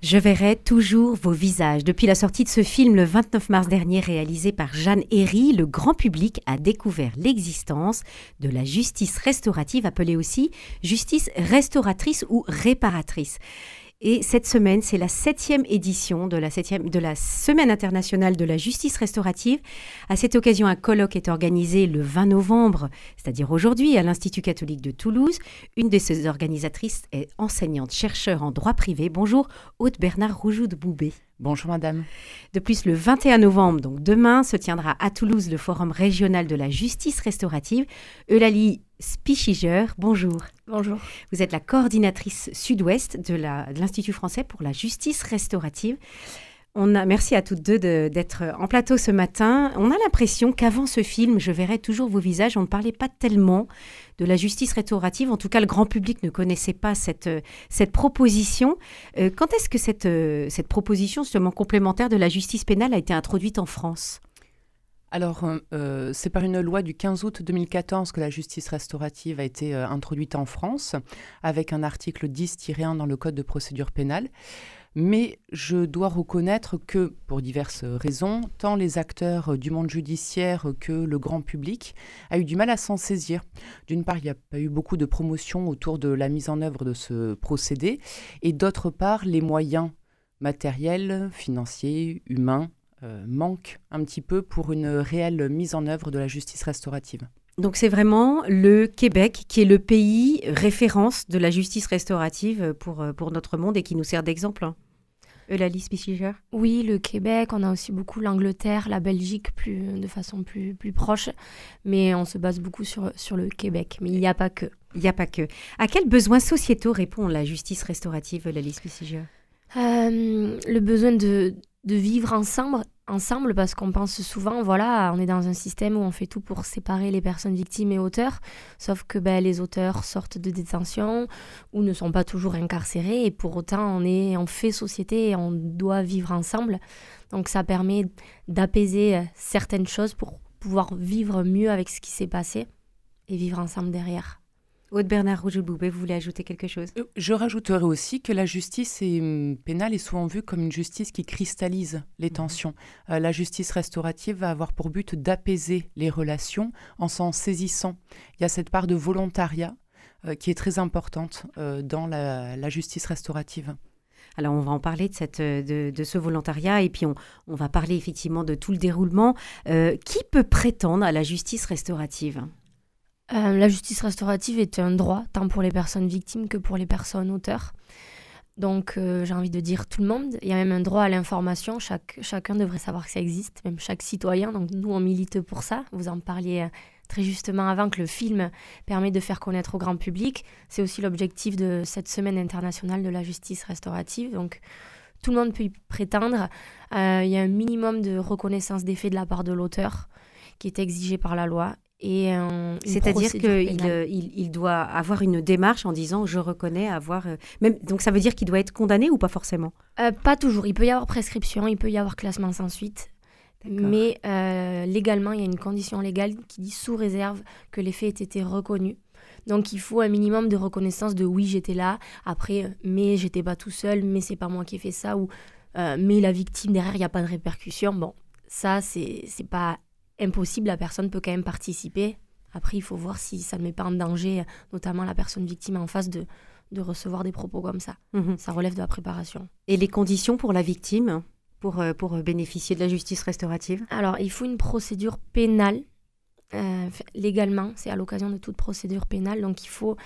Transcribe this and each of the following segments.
Je verrai toujours vos visages. Depuis la sortie de ce film le 29 mars dernier réalisé par Jeanne Herry, le grand public a découvert l'existence de la justice restaurative, appelée aussi justice restauratrice ou réparatrice. Et cette semaine, c'est la septième édition de la, septième, de la Semaine internationale de la justice restaurative. À cette occasion, un colloque est organisé le 20 novembre, c'est-à-dire aujourd'hui, à l'Institut catholique de Toulouse. Une de ses organisatrices est enseignante, chercheur en droit privé. Bonjour, Haute Bernard Roujoud Boubé. Bonjour madame. De plus, le 21 novembre, donc demain, se tiendra à Toulouse le Forum régional de la justice restaurative. Eulalie Spichiger, bonjour. Bonjour. Vous êtes la coordinatrice sud-ouest de l'Institut français pour la justice restaurative. On a, merci à toutes deux d'être en plateau ce matin. On a l'impression qu'avant ce film, je verrai toujours vos visages. On ne parlait pas tellement de la justice restaurative. En tout cas, le grand public ne connaissait pas cette, cette proposition. Euh, quand est-ce que cette, euh, cette proposition, justement complémentaire de la justice pénale, a été introduite en France? Alors, euh, c'est par une loi du 15 août 2014 que la justice restaurative a été introduite en France, avec un article 10-1 dans le Code de procédure pénale. Mais je dois reconnaître que, pour diverses raisons, tant les acteurs du monde judiciaire que le grand public a eu du mal à s'en saisir. D'une part, il n'y a pas eu beaucoup de promotion autour de la mise en œuvre de ce procédé, et d'autre part, les moyens matériels, financiers, humains euh, manquent un petit peu pour une réelle mise en œuvre de la justice restaurative. Donc c'est vraiment le Québec qui est le pays référence de la justice restaurative pour, euh, pour notre monde et qui nous sert d'exemple. Hein. Eulalie Spichiger Oui, le Québec, on a aussi beaucoup l'Angleterre, la Belgique plus, de façon plus, plus proche, mais on se base beaucoup sur, sur le Québec. Mais il n'y a pas que. Il n'y a pas que. À quels besoins sociétaux répond la justice restaurative, Eulalie Spichiger? Euh, Le besoin de, de vivre ensemble ensemble parce qu'on pense souvent, voilà, on est dans un système où on fait tout pour séparer les personnes victimes et auteurs, sauf que ben, les auteurs sortent de détention ou ne sont pas toujours incarcérés et pour autant on, est, on fait société et on doit vivre ensemble. Donc ça permet d'apaiser certaines choses pour pouvoir vivre mieux avec ce qui s'est passé et vivre ensemble derrière. Aude Bernard Rougeau-Boubet, vous voulez ajouter quelque chose? Euh, Je rajouterai aussi que la justice hum, pénale est souvent vue comme une justice qui cristallise les mhm. tensions. Euh, la justice restaurative va avoir pour but d'apaiser les relations en s'en saisissant. Il y a cette part de volontariat euh, qui est très importante dans la, justice restaurative. Alors on va en parler de, cette, de, ce volontariat et puis on, on, va parler effectivement de tout le déroulement. qui peut prétendre à la justice restaurative? Euh, la justice restaurative est un droit, tant pour les personnes victimes que pour les personnes auteurs. Donc euh, j'ai envie de dire tout le monde. Il y a même un droit à l'information. Chaque, chacun devrait savoir que ça existe, même chaque citoyen. Donc nous, on milite pour ça. Vous en parliez euh, très justement avant que le film permet de faire connaître au grand public. C'est aussi l'objectif de cette semaine internationale de la justice restaurative. Donc tout le monde peut y prétendre. il y a un minimum de reconnaissance des faits de la part de l'auteur qui est exigé par la loi c'est-à-dire qu'il euh, il, doit avoir une démarche en disant je reconnais avoir. Euh, même, donc ça veut dire qu'il doit être condamné ou pas forcément? Euh, Pas toujours. Il peut y avoir prescription, il peut y avoir classement sans suite. Mais légalement, il y a une condition légale qui dit sous réserve que les faits aient été reconnus. Donc il faut un minimum de reconnaissance de oui, j'étais là. Après, mais j'étais pas tout seul, mais c'est pas moi qui ai fait ça. Ou mais la victime derrière, il n'y a pas de répercussion. Bon, ça, c'est pas impossible, la personne peut quand même participer. Après, il faut voir si ça ne met pas en danger, notamment la personne victime en face de, de recevoir des propos comme ça. Mhm. Ça relève de la préparation. Et les conditions pour la victime pour, euh, pour bénéficier de la justice restaurative? Alors, il faut une procédure pénale. Euh, légalement, c'est à l'occasion de toute procédure pénale, donc il faut euh,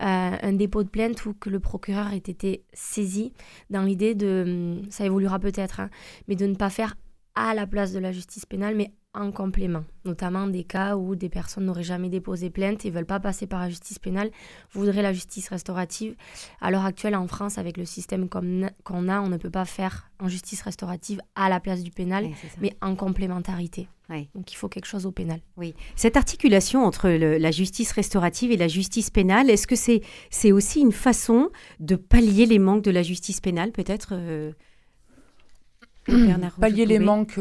un dépôt de plainte ou que le procureur ait été saisi dans l'idée de, hum, ça évoluera peut-être, hein, mais de ne pas faire à la place de la justice pénale, mais en complément, notamment des cas où des personnes n'auraient jamais déposé plainte et ne veulent pas passer par la justice pénale, voudraient la justice restaurative. À l'heure actuelle, en France, avec le système qu'on a, on ne peut pas faire en justice restaurative à la place du pénal, mais en complémentarité. Donc il faut quelque chose au pénal. Oui. Cette articulation entre la justice restaurative et la justice pénale, est-ce que c'est aussi une façon de pallier les manques de la justice pénale, peut-être euh, Pallier les manques,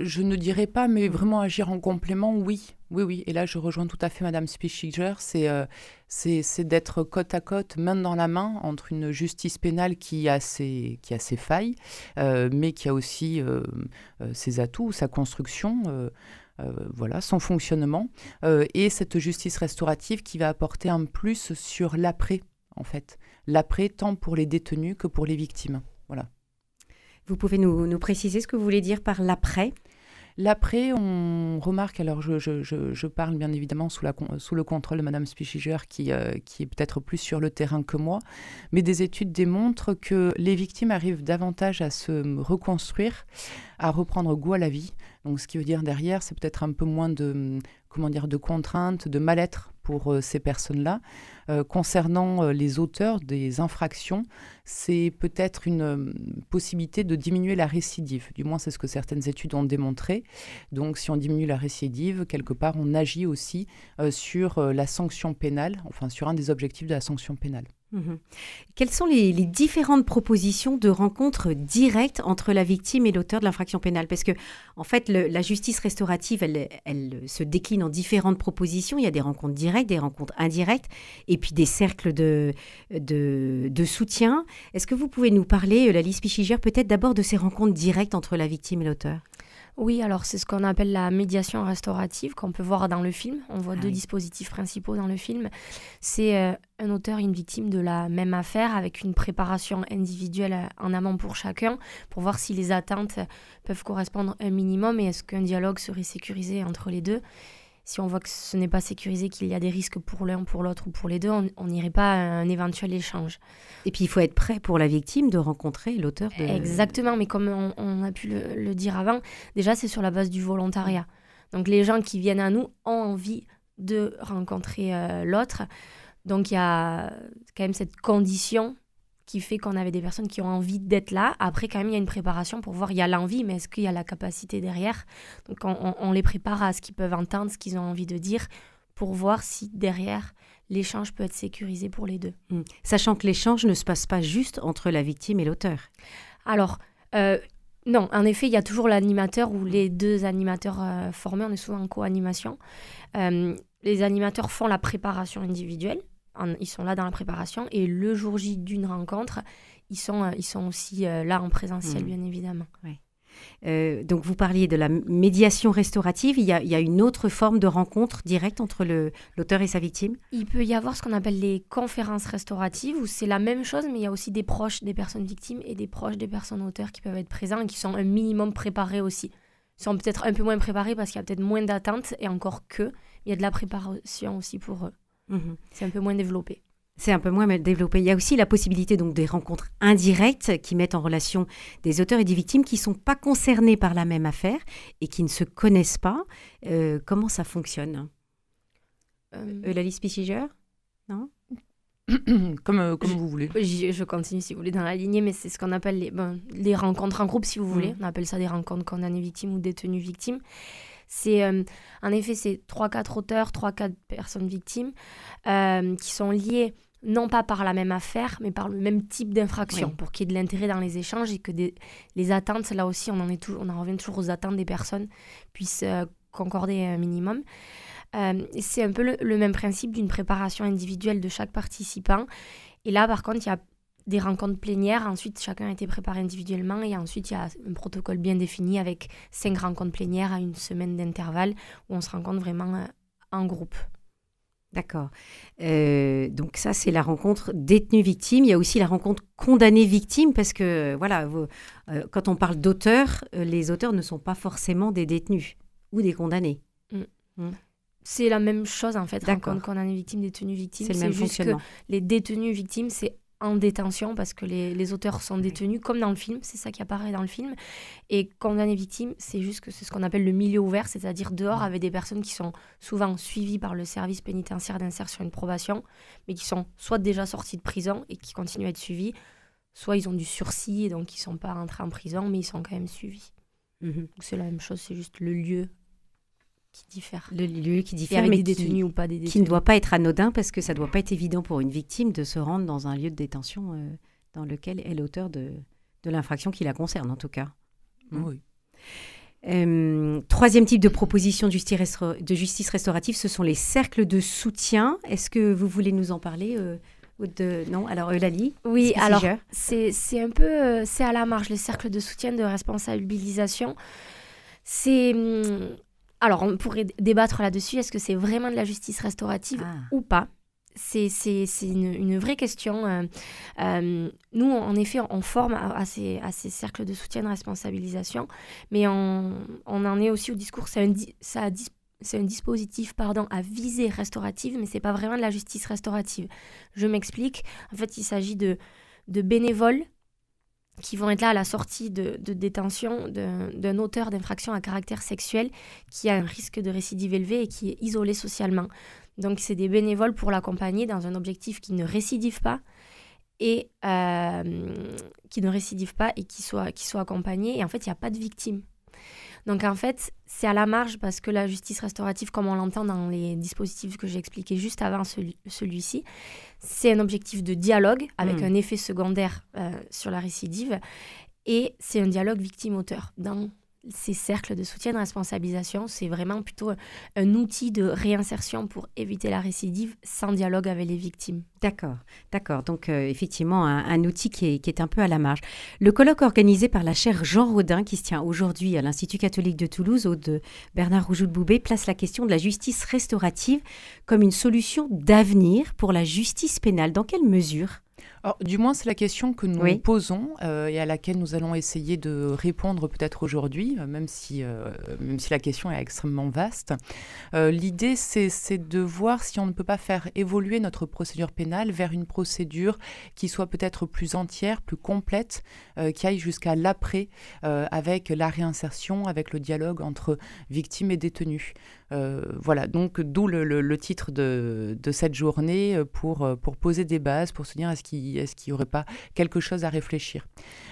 je ne dirais pas, mais vraiment agir en complément, oui. Oui, oui. Et là, je rejoins tout à fait Madame Spichiger. Euh, c'est c'est d'être côte à côte, main dans la main, entre une justice pénale qui a ses, qui a ses failles, euh, mais qui a aussi euh, ses atouts, sa construction. voilà, son fonctionnement, et cette justice restaurative qui va apporter un plus sur l'après, en fait. L'après, tant pour les détenus que pour les victimes. Voilà. Vous pouvez nous, préciser ce que vous voulez dire par l'après? L'après, on remarque, alors je, parle bien évidemment sous, la, sous le contrôle de Madame Spichiger qui, euh, qui est peut-être plus sur le terrain que moi, mais des études démontrent que les victimes arrivent davantage à se reconstruire, à reprendre goût à la vie. Donc ce qui veut dire derrière, c'est peut-être un peu moins de, comment dire, de contraintes, de mal-être pour euh, ces personnes-là. Euh, concernant euh, les auteurs des infractions, c'est peut-être une possibilité de diminuer la récidive. Du moins, c'est ce que certaines études ont démontré. Donc, si on diminue la récidive, quelque part, on agit aussi sur la sanction pénale, enfin sur un des objectifs de la sanction pénale. Mhm. Quelles sont les, différentes propositions de rencontres directes entre la victime et l'auteur de l'infraction pénale? Parce que, en fait, la justice restaurative, elle, se décline en différentes propositions. Il y a des rencontres directes, des rencontres indirectes, et puis des cercles de, de, soutien. Est-ce que vous pouvez nous parler, la liste Pichiger, peut-être d'abord de ces rencontres directes entre la victime et l'auteur? Oui, alors c'est ce qu'on appelle la médiation restaurative qu'on peut voir dans le film. On voit ah deux dispositifs principaux dans le film. C'est euh, un auteur et une victime de la même affaire avec une préparation individuelle euh, en amont pour chacun pour voir si les attentes peuvent correspondre un minimum et est-ce qu'un dialogue serait sécurisé entre les deux si on voit que ce n'est pas sécurisé, qu'il y a des risques pour l'un, pour l'autre ou pour les deux, on n'irait pas à un éventuel échange. Et puis il faut être prêt pour la victime de rencontrer l'auteur de... Exactement, mais comme on, a pu le, dire avant, déjà c'est sur la base du volontariat. Donc les gens qui viennent à nous ont envie de rencontrer euh, l'autre. Donc il y a quand même cette condition qui fait qu'on avait des personnes qui ont envie d'être là. Après, quand même, il y a une préparation pour voir, il y a l'envie, mais est-ce qu'il y a la capacité derrière? Donc, on, les prépare à ce qu'ils peuvent entendre, ce qu'ils ont envie de dire, pour voir si derrière, l'échange peut être sécurisé pour les deux. Hmm. Sachant que l'échange ne se passe pas juste entre la victime et l'auteur. Alors, euh, non, en effet, il y a toujours l'animateur ou les deux animateurs euh, formés, on est souvent en co-animation. Euh, les animateurs font la préparation individuelle, ils sont là dans la préparation et le jour J d'une rencontre, ils sont, euh, ils sont aussi euh, là en présentiel, mmh. bien évidemment. Euh, donc vous parliez de la médiation restaurative, il y, a, il y a une autre forme de rencontre directe entre l'auteur et sa victime? Il peut y avoir ce qu'on appelle les conférences restauratives, où c'est la même chose, mais il y a aussi des proches des personnes victimes et des proches des personnes auteurs qui peuvent être présents et qui sont un minimum préparés aussi. Ils sont peut-être un peu moins préparés parce qu'il y a peut-être moins d'attentes, et encore que, il y a de la préparation aussi pour eux. Mhm. C'est un peu moins développé. C'est un peu moins développé. Il y a aussi la possibilité donc des rencontres indirectes qui mettent en relation des auteurs et des victimes qui ne sont pas concernés par la même affaire et qui ne se connaissent pas. Euh, comment ça fonctionne? Euh... euh la liste Pichiger? Non? Comme, euh, comme vous voulez. Je, continue si vous voulez dans la lignée, mais c'est ce qu'on appelle les, les rencontres en groupe, si vous voulez. Mm. On appelle ça des rencontres condamnées victimes ou détenues victimes. C'est euh, en effet c'est trois quatre auteurs, trois quatre personnes victimes euh, qui sont liées non pas par la même affaire, mais par le même type d'infraction, pour qu'il y ait de l'intérêt dans les échanges et que les attentes, là aussi, on en, est toujours, on en revient toujours aux attentes des personnes, puissent euh, concorder un minimum. c'est un peu le, le même principe d'une préparation individuelle de chaque participant. Et là, par contre, il y a des rencontres plénières. Ensuite, chacun a été préparé individuellement et ensuite, il y a un protocole bien défini avec cinq rencontres plénières à une semaine d'intervalle où on se rencontre vraiment euh, en groupe. D'accord. Euh, donc ça, c'est la rencontre détenu-victime. Il y a aussi la rencontre condamné-victime parce que, voilà, euh, quand on parle d'auteurs, les auteurs ne sont pas forcément des détenus ou des condamnés. Mm. Mm. C'est la même chose en fait, rencontre condamné-victime, détenu-victime. C'est le même juste que les détenus victimes, c'est en détention parce que les, auteurs sont détenus, comme dans le film, c'est ça qui apparaît dans le film. Et condamné victime, c'est juste que c'est ce qu'on appelle le milieu ouvert, c'est-à-dire dehors avec des personnes qui sont souvent suivies par le service pénitentiaire d'insertion et de probation, mais qui sont soit déjà sorties de prison et qui continuent à être suivies, soit ils ont du sursis et donc ils ne sont pas rentrés en prison, mais ils sont quand même suivis. Mhm. C'est la même chose, c'est juste le lieu qui diffère. Le lieu qui diffère, mais des détenus ou pas des détenus. Qui ne doit pas être anodin parce que ça ne doit pas être évident pour une victime de se rendre dans un lieu de détention euh, dans lequel est l'auteur de, de l'infraction qui la concerne, en tout cas. Mmh. Oui. troisième type de proposition de justice, de justice, restaurative, ce sont les cercles de soutien. Est-ce que vous voulez nous en parler ou de... Non, alors Eulalie Oui, alors c'est un peu, c'est à la marge, les cercles de soutien, de responsabilisation. C'est... Alors, on pourrait débattre là-dessus, est-ce que c'est vraiment de la justice restaurative ah. ou pas? C'est une, une, vraie question. Euh, euh, nous, en effet, on forme à, ces, à, ces, cercles de soutien de responsabilisation, mais on, on en est aussi au discours. C'est un, ça un dispositif pardon, à visée restaurative, mais ce n'est pas vraiment de la justice restaurative. Je m'explique. En fait, il s'agit de, de bénévoles qui vont être là à la sortie de, détention d'un auteur d'infraction à caractère sexuel qui a un risque de récidive élevé et qui est isolé socialement. Donc, c'est des bénévoles pour l'accompagner dans un objectif qui ne récidive pas et euh, qui ne récidive pas et qui soit, qui soit accompagné. Et en fait, il n'y a pas de victime. Donc en fait, c'est à la marge parce que la justice restaurative, comme on l'entend dans les dispositifs que j'ai expliqués juste avant celui, ci c'est un objectif de dialogue avec hmm. un effet secondaire euh, sur la récidive et c'est un dialogue victime-auteur dans ces cercles de soutien de responsabilisation, c'est vraiment plutôt un outil de réinsertion pour éviter la récidive sans dialogue avec les victimes. D'accord, d'accord. Donc euh, effectivement, un, outil qui est, un peu à la marge. Le colloque organisé par la chaire Jean Rodin, qui se tient aujourd'hui à l'Institut catholique de Toulouse, au de Bernard Roujoux de Boubé, place la question de la justice restaurative comme une solution d'avenir pour la justice pénale. Dans quelle mesure? Du moins, c'est la question que nous posons euh, et à laquelle nous allons essayer de répondre peut-être aujourd'hui, euh, même, si, euh, même si la question est extrêmement vaste. L'idée, c'est de voir si on ne peut pas faire évoluer notre procédure pénale vers une procédure qui soit peut-être plus entière, plus complète, qui aille jusqu'à l'après, avec la réinsertion, avec le dialogue entre victimes et détenus. voilà, donc d'où le, titre de, de, cette journée pour, pour poser des bases, pour se dire est-ce qu'il est-ce qu'il n'y aurait pas quelque chose à réfléchir?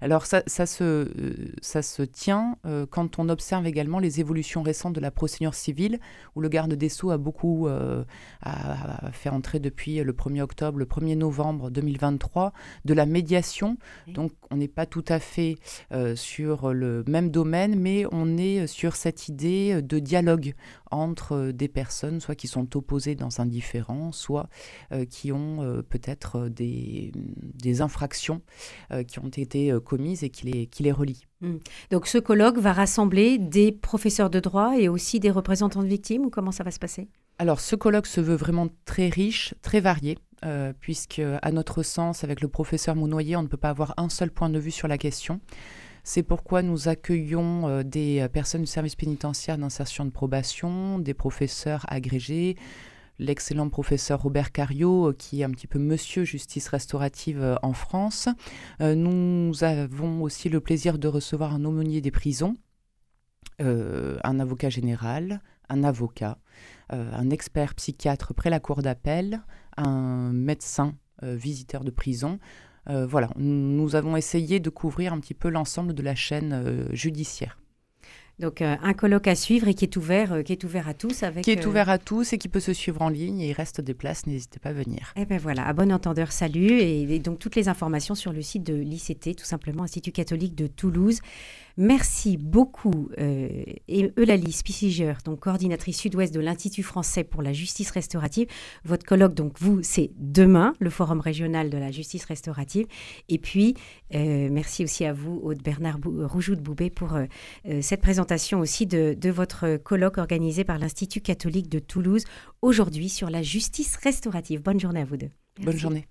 Alors ça, ça, se, euh, ça se tient euh, quand on observe également les évolutions récentes de la procédure civile, où le garde des Sceaux a beaucoup euh, fait entrer depuis le 1er octobre, le 1er novembre 2023, de la médiation. Donc on n'est pas tout à fait sur le même domaine, mais on est sur cette idée de dialogue entre des personnes, soit qui sont opposées dans un différent, soit qui ont peut-être des, des infractions euh, qui ont été euh, commises et qui les, qui les relient. Hmm. Donc ce colloque va rassembler des professeurs de droit et aussi des représentants de victimes ou comment ça va se passer? Alors ce colloque se veut vraiment très riche, très varié. Euh, puisque, à notre sens, avec le professeur Mounoyer, on ne peut pas avoir un seul point de vue sur la question. C'est pourquoi nous accueillons des personnes du service pénitentiaire d'insertion de probation, des professeurs agrégés, l'excellent professeur Robert Cario, euh, qui est un petit peu monsieur justice restaurative euh, en France. Euh, nous avons aussi le plaisir de recevoir un aumônier des prisons, un avocat général, un avocat, un expert psychiatre près la cour d'appel, un médecin visiteur de prison. Voilà, nous avons essayé de couvrir un petit peu l'ensemble de la chaîne judiciaire. Donc euh, un colloque à suivre et qui est ouvert, euh, qui est ouvert à tous avec. Qui est euh, ouvert à tous et qui peut se suivre en ligne. Et il reste des places, n'hésitez pas à venir. Eh bien voilà, à bon entendeur, salut et, donc toutes les informations sur le site de l'ICT, tout simplement Institut catholique de Toulouse. Merci beaucoup, euh, et Eulalie Spissiger, donc coordinatrice sud-ouest de l'Institut français pour la justice restaurative. Votre colloque, donc vous, c'est demain, le Forum régional de la justice restaurative. Et puis, euh, merci aussi à vous, Aude Bernard Roujoux de Boubé, pour euh, cette présentation aussi de, de votre colloque organisé par l'Institut catholique de Toulouse aujourd'hui sur la justice restaurative. Bonne journée à vous deux. Bonne journée.